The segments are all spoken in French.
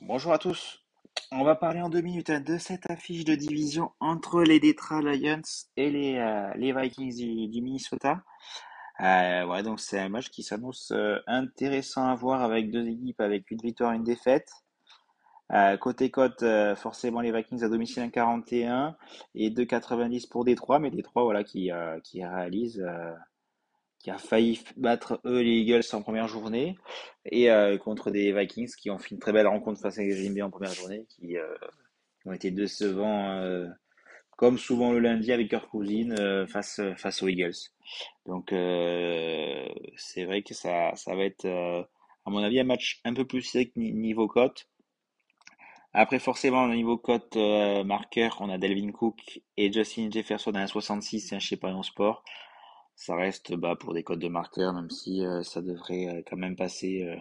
Bonjour à tous. On va parler en deux minutes hein, de cette affiche de division entre les Detroit Lions et les, euh, Vikings du, Minnesota. Euh, donc c'est un match qui s'annonce euh, intéressant à voir avec deux équipes avec une victoire et une défaite. Côté cote, euh, forcément les Vikings à domicile 1,41 et 2,90 pour Détroit, mais Détroit voilà, qui réalise qui a failli battre eux les Eagles en première journée et euh, contre des Vikings qui ont fait une très belle rencontre face à Green Bay en première journée qui, euh, ont été décevants euh, comme souvent le lundi avec Kirk Cousine face face aux Eagles. Donc c'est vrai que ça ça va être à mon avis un match un peu plus sec niveau cote. Après forcément au niveau cote marqueur, on a Delvin Cook et Justin Jefferson à 1,66 chez Parion Sport ça reste bas pour des codes de marqueur, même si euh, ça devrait euh, quand même passer euh,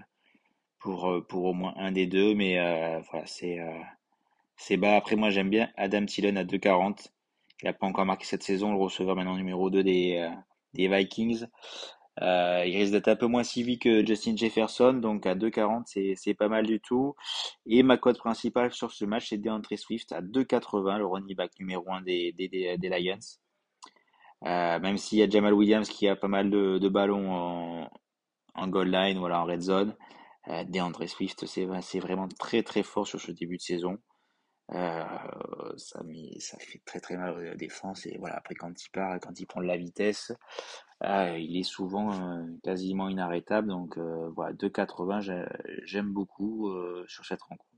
pour, au moins un des deux. Mais voilà, c'est bas. Après, moi, j'aime bien Adam Thielen à 2,40. Il n'a pas encore marqué cette saison, le receveur maintenant numéro 2 des, Vikings. il risque d'être un peu moins suivi que Justin Jefferson, donc à 2,40, c'est pas mal du tout. Et ma cote principale sur ce match, c'est DeAndre Swift à 2,80, le running back numéro 1 des, des, des Lions. Euh, même s'il y a Jamal Williams qui a pas mal de, ballons en, en goal line, voilà, en red zone. Euh, DeAndre Swift, c'est vraiment très très fort sur ce début de saison. Euh, ça, ça fait très très mal à la défense et voilà après quand il part quand il prend de la vitesse euh, il est souvent euh, quasiment inarrêtable donc euh, voilà 2,80 j'aime beaucoup sur cette rencontre.